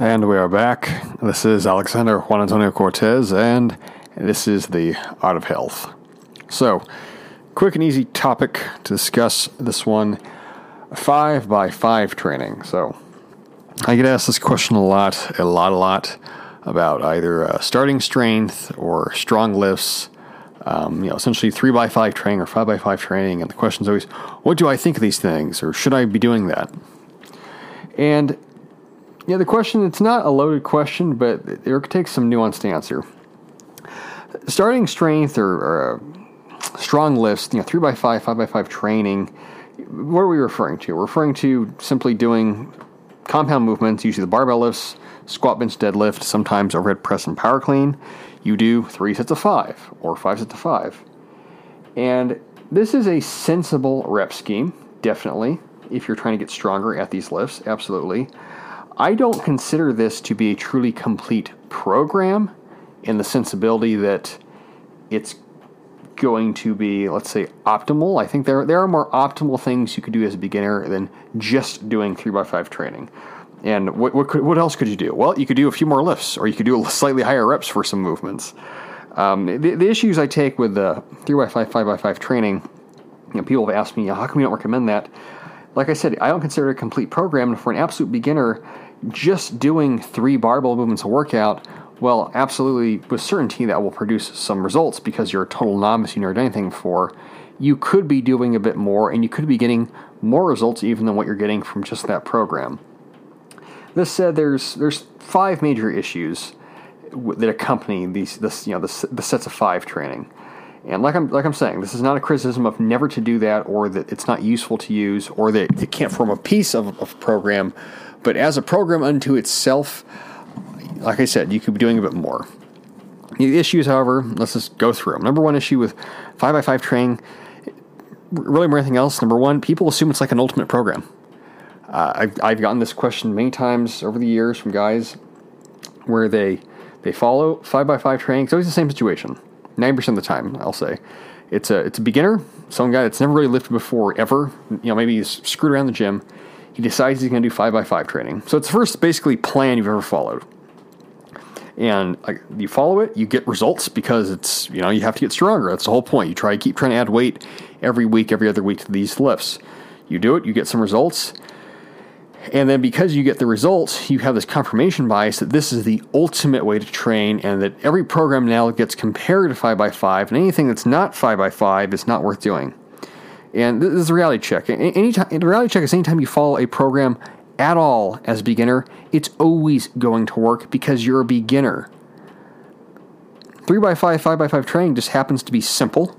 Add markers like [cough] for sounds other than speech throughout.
And we are back. This is Alexander Juan Antonio Cortes, and this is the Art of Health. So, quick and easy topic to discuss this one five by five training. So, I get asked this question a lot, a lot, a lot about either uh, starting strength or strong lifts. Um, you know, essentially three by five training or five by five training, and the question is always, what do I think of these things, or should I be doing that? And yeah, the question, it's not a loaded question, but it takes some nuance to answer. Starting strength or, or uh, strong lifts, you know, 3x5, 5x5 training, what are we referring to? We're referring to simply doing compound movements, usually the barbell lifts, squat, bench, deadlift, sometimes overhead press and power clean. You do three sets of five or five sets of five. And this is a sensible rep scheme, definitely, if you're trying to get stronger at these lifts, absolutely. I don't consider this to be a truly complete program in the sensibility that it's going to be, let's say, optimal. I think there there are more optimal things you could do as a beginner than just doing three by five training. And what what, could, what else could you do? Well, you could do a few more lifts, or you could do slightly higher reps for some movements. Um, the, the, issues I take with the three by five, five by five training, you know, people have asked me, how come you don't recommend that? Like I said, I don't consider it a complete program. For an absolute beginner, just doing three barbell movements a workout, well, absolutely with certainty that will produce some results because you're a total novice, you never done anything before. You could be doing a bit more and you could be getting more results even than what you're getting from just that program. This said, there's there's five major issues that accompany these this you know the, the sets of five training. And like I'm like I'm saying, this is not a criticism of never to do that, or that it's not useful to use, or that it can't form a piece of, of a program. But as a program unto itself, like I said, you could be doing a bit more. The issues, however, let's just go through them. Number one issue with 5x5 training, really more anything else, number one, people assume it's like an ultimate program. Uh, I've, I've gotten this question many times over the years from guys where they they follow 5x5 training. It's always the same situation, 90% of the time, I'll say. It's a, it's a beginner, some guy that's never really lifted before, ever. You know, maybe he's screwed around the gym he decides he's going to do 5x5 training. So it's the first basically plan you've ever followed. And you follow it, you get results because it's, you know, you have to get stronger. That's the whole point. You try to keep trying to add weight every week, every other week to these lifts. You do it, you get some results. And then because you get the results, you have this confirmation bias that this is the ultimate way to train and that every program now gets compared to 5x5 and anything that's not 5x5 is not worth doing. And this is a reality check. Anytime, the reality check is anytime you follow a program at all as a beginner, it's always going to work because you're a beginner. 3x5, 5x5 training just happens to be simple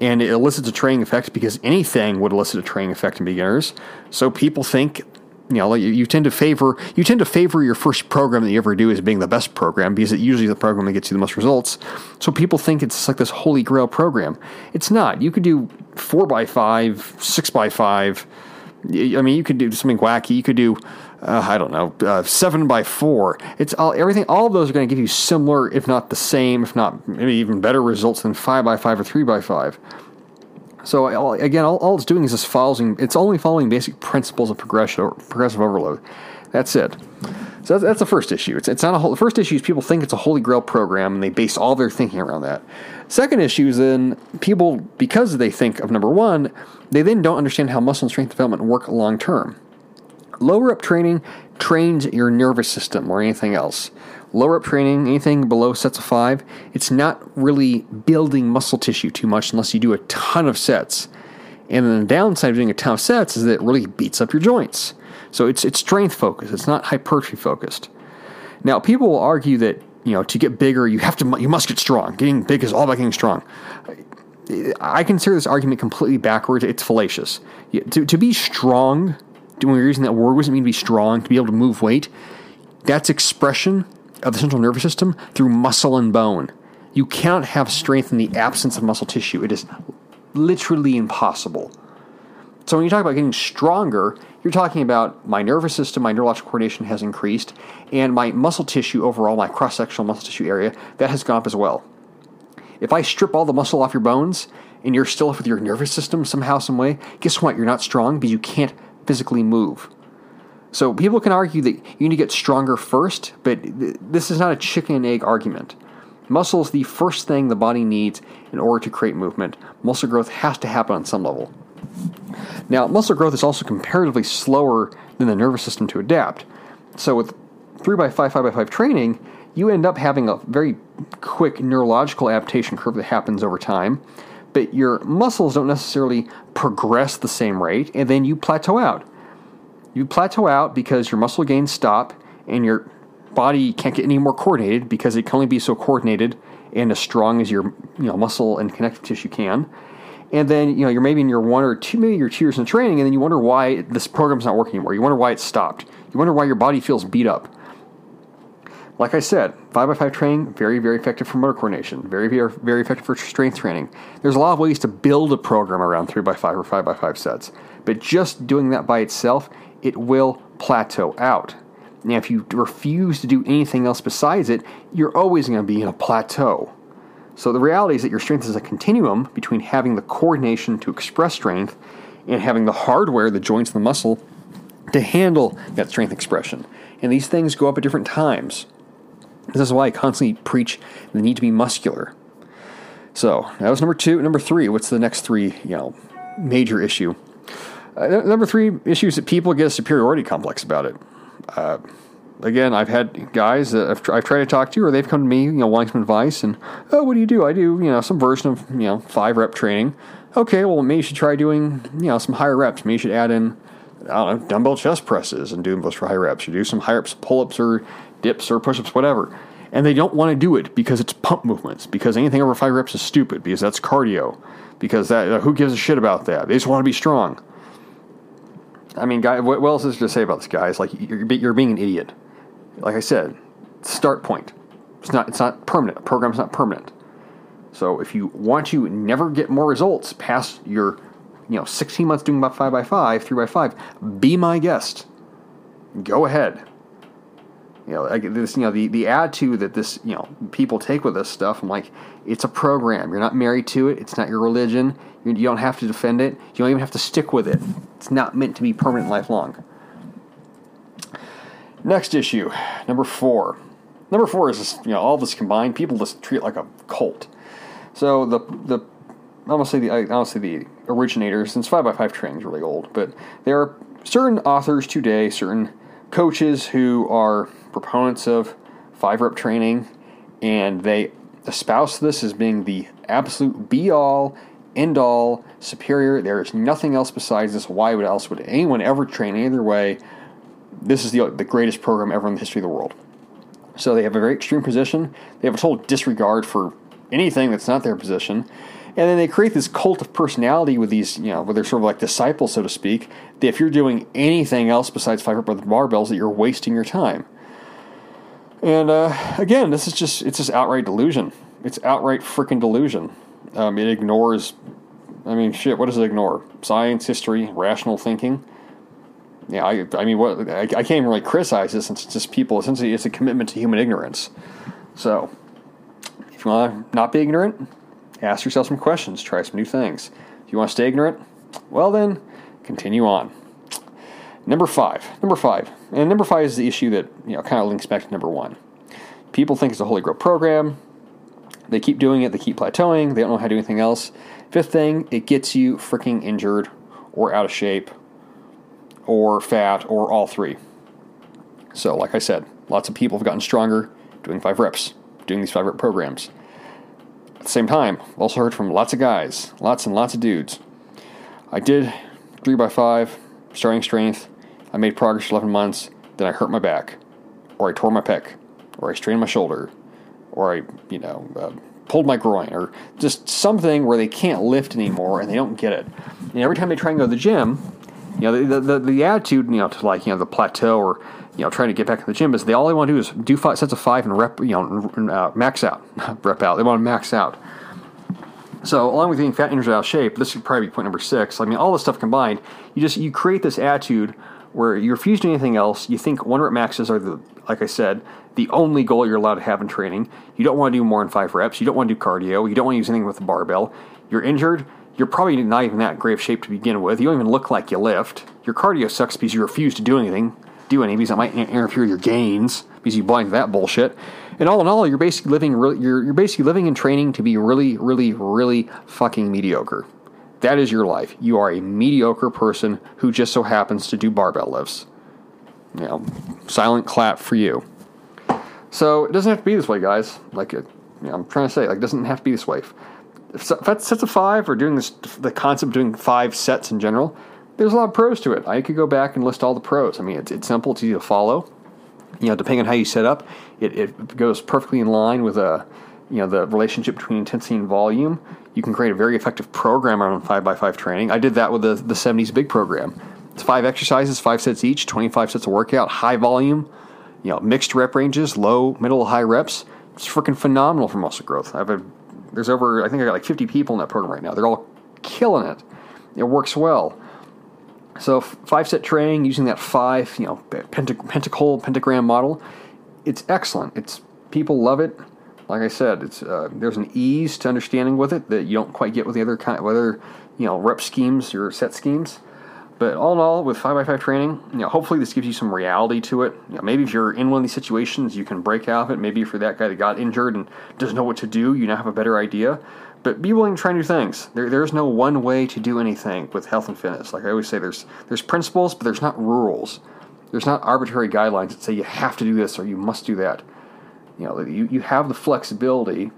and it elicits a training effect because anything would elicit a training effect in beginners. So people think you know, you, tend to favor you tend to favor your first program that you ever do as being the best program because it usually the program that gets you the most results. So people think it's like this holy grail program. It's not. You could do four by five, six by five. I mean, you could do something wacky. You could do, uh, I don't know, uh, seven by four. It's all everything. All of those are going to give you similar, if not the same, if not maybe even better results than five by five or three by five. So again, all, all, it's doing is just following. It's only following basic principles of progression, or progressive overload. That's it. So that's, that's the first issue. It's, it's not a whole, the first issue is people think it's a holy grail program and they base all their thinking around that. Second issue is then people because they think of number one, they then don't understand how muscle and strength development work long term. Low rep training trains your nervous system or anything else low rep training, anything below sets of five, it's not really building muscle tissue too much unless you do a ton of sets. And then the downside of doing a ton of sets is that it really beats up your joints. So it's it's strength focused. It's not hypertrophy focused. Now people will argue that you know to get bigger you have to you must get strong. Getting big is all about getting strong. I consider this argument completely backwards. It's fallacious. To, to be strong, when you're using that word, doesn't mean to be strong. To be able to move weight, that's expression of the central nervous system through muscle and bone. You cannot have strength in the absence of muscle tissue. It is literally impossible. So when you talk about getting stronger, you're talking about my nervous system, my neurological coordination has increased, and my muscle tissue overall, my cross sectional muscle tissue area, that has gone up as well. If I strip all the muscle off your bones and you're still with your nervous system somehow, some way, guess what? You're not strong because you can't physically move. So people can argue that you need to get stronger first, but th- this is not a chicken and egg argument. Muscle is the first thing the body needs in order to create movement. Muscle growth has to happen on some level. Now, muscle growth is also comparatively slower than the nervous system to adapt. So with 3x5, 5x5 training, you end up having a very quick neurological adaptation curve that happens over time, but your muscles don't necessarily progress the same rate, and then you plateau out. You plateau out because your muscle gains stop and your body can't get any more coordinated because it can only be so coordinated and as strong as your you know muscle and connective tissue can. And then you know you're maybe in your one or two maybe your two years in training, and then you wonder why this program's not working anymore. You wonder why it stopped. You wonder why your body feels beat up. Like I said, 5x5 training, very, very effective for motor coordination, very, very, very effective for strength training. There's a lot of ways to build a program around 3x5 or 5x5 sets, but just doing that by itself it will plateau out. Now, if you refuse to do anything else besides it, you're always going to be in a plateau. So, the reality is that your strength is a continuum between having the coordination to express strength and having the hardware, the joints, and the muscle to handle that strength expression. And these things go up at different times. This is why I constantly preach the need to be muscular. So, that was number two. Number three, what's the next three, you know, major issue? Uh, number three issues that people get a superiority complex about it. Uh, again, I've had guys that I've, I've, tried to talk to, or they've come to me, you know, wanting some advice, and oh, what do you do? I do, you know, some version of you know five rep training. Okay, well, maybe you should try doing you know some higher reps. Maybe you should add in I don't know dumbbell chest presses and do those for high reps. You do some high reps, pull ups or dips or push ups, whatever. And they don't want to do it because it's pump movements. Because anything over five reps is stupid. Because that's cardio. Because that who gives a shit about that? They just want to be strong. I mean, guy, what else is there to say about this guy? It's like you're, you're being an idiot. Like I said, start point. It's not. It's not permanent. A program's not permanent. So if you want to never get more results past your, you know, 16 months doing about five by five, three by five, be my guest. Go ahead. You know, like this, you know, the, the attitude that this, you know, people take with this stuff. I'm like, it's a program. You're not married to it. It's not your religion. You don't have to defend it. You don't even have to stick with it. It's not meant to be permanent, lifelong. Next issue, number four. Number four is just, you know all this combined. People just treat it like a cult. So the the I don't say the I don't say the originators since five by five training is really old, but there are certain authors today, certain coaches who are proponents of five rep training, and they espouse this as being the absolute be all, end all, superior. There is nothing else besides this. Why would else would anyone ever train any other way? This is the, the greatest program ever in the history of the world. So they have a very extreme position. They have a total disregard for anything that's not their position. And then they create this cult of personality with these, you know, where they're sort of like disciples, so to speak, that if you're doing anything else besides five rep barbells, that you're wasting your time. And uh, again, this is just it's just outright delusion. It's outright freaking delusion. Um, it ignores, I mean, shit. What does it ignore? Science, history, rational thinking. Yeah, I, I mean, what I, I can't even really criticize this since it's just people. Essentially, it's a commitment to human ignorance. So, if you want to not be ignorant, ask yourself some questions. Try some new things. If you want to stay ignorant, well then, continue on. Number five. Number five. And number five is the issue that you know kind of links back to number one. People think it's a holy grail program. They keep doing it, they keep plateauing, they don't know how to do anything else. Fifth thing, it gets you freaking injured or out of shape or fat or all three. So, like I said, lots of people have gotten stronger doing five reps, doing these five rep programs. The same time, also heard from lots of guys, lots and lots of dudes. I did three by five, starting strength, I made progress for 11 months, then I hurt my back, or I tore my pec, or I strained my shoulder, or I, you know, uh, pulled my groin, or just something where they can't lift anymore and they don't get it. And every time they try and go to the gym, you know, the, the, the attitude, you know, to like, you know, the plateau or, you know, trying to get back in the gym is they all they want to do is do five sets of five and rep, you know, uh, max out, [laughs] rep out. They want to max out. So, along with being fat, injured, out of shape, this would probably be point number six. I mean, all this stuff combined, you just you create this attitude where you refuse to do anything else. You think one rep maxes are the, like I said, the only goal you're allowed to have in training. You don't want to do more than five reps. You don't want to do cardio. You don't want to use anything with a barbell. You're injured. You're probably not even that grave shape to begin with. You don't even look like you lift. Your cardio sucks because you refuse to do anything. Do any because it might interfere with your gains because you bought that bullshit. And all in all, you're basically living really, you're, you're basically living and training to be really, really, really fucking mediocre. That is your life. You are a mediocre person who just so happens to do barbell lifts. You know, silent clap for you. So it doesn't have to be this way, guys. Like, it, you know, I'm trying to say, like, it doesn't have to be this way. If, if that's sets of five or doing this, the concept of doing five sets in general, there's a lot of pros to it. I could go back and list all the pros. I mean, it's, it's simple, it's easy to follow. You know, depending on how you set up, it, it goes perfectly in line with a, uh, you know, the relationship between intensity and volume. You can create a very effective program around five by five training. I did that with the the 70s big program. It's five exercises, five sets each, 25 sets of workout, high volume, you know, mixed rep ranges, low, middle, high reps. It's freaking phenomenal for muscle growth. I've a, there's over I think I got like 50 people in that program right now. They're all killing it. It works well. So five set training using that five, you know, pentacle pentagram model, it's excellent. It's people love it. Like I said, it's uh, there's an ease to understanding with it that you don't quite get with the other kind of other you know rep schemes or set schemes. But all in all, with five by five training, you know, hopefully this gives you some reality to it. You know, maybe if you're in one of these situations, you can break out of it. Maybe for that guy that got injured and doesn't know what to do, you now have a better idea. But be willing to try new things. There, there's no one way to do anything with health and fitness. Like I always say, there's there's principles, but there's not rules. There's not arbitrary guidelines that say you have to do this or you must do that. You know, you, you have the flexibility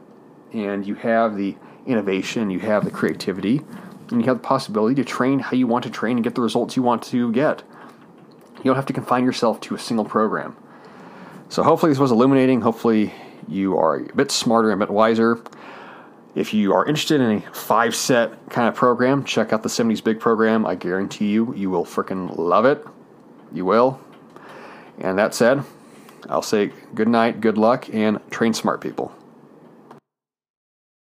and you have the innovation, you have the creativity, and you have the possibility to train how you want to train and get the results you want to get. You don't have to confine yourself to a single program. So hopefully this was illuminating. Hopefully you are a bit smarter and a bit wiser. If you are interested in a five set kind of program, check out the 70s Big program. I guarantee you, you will freaking love it. You will. And that said, I'll say good night, good luck, and train smart people.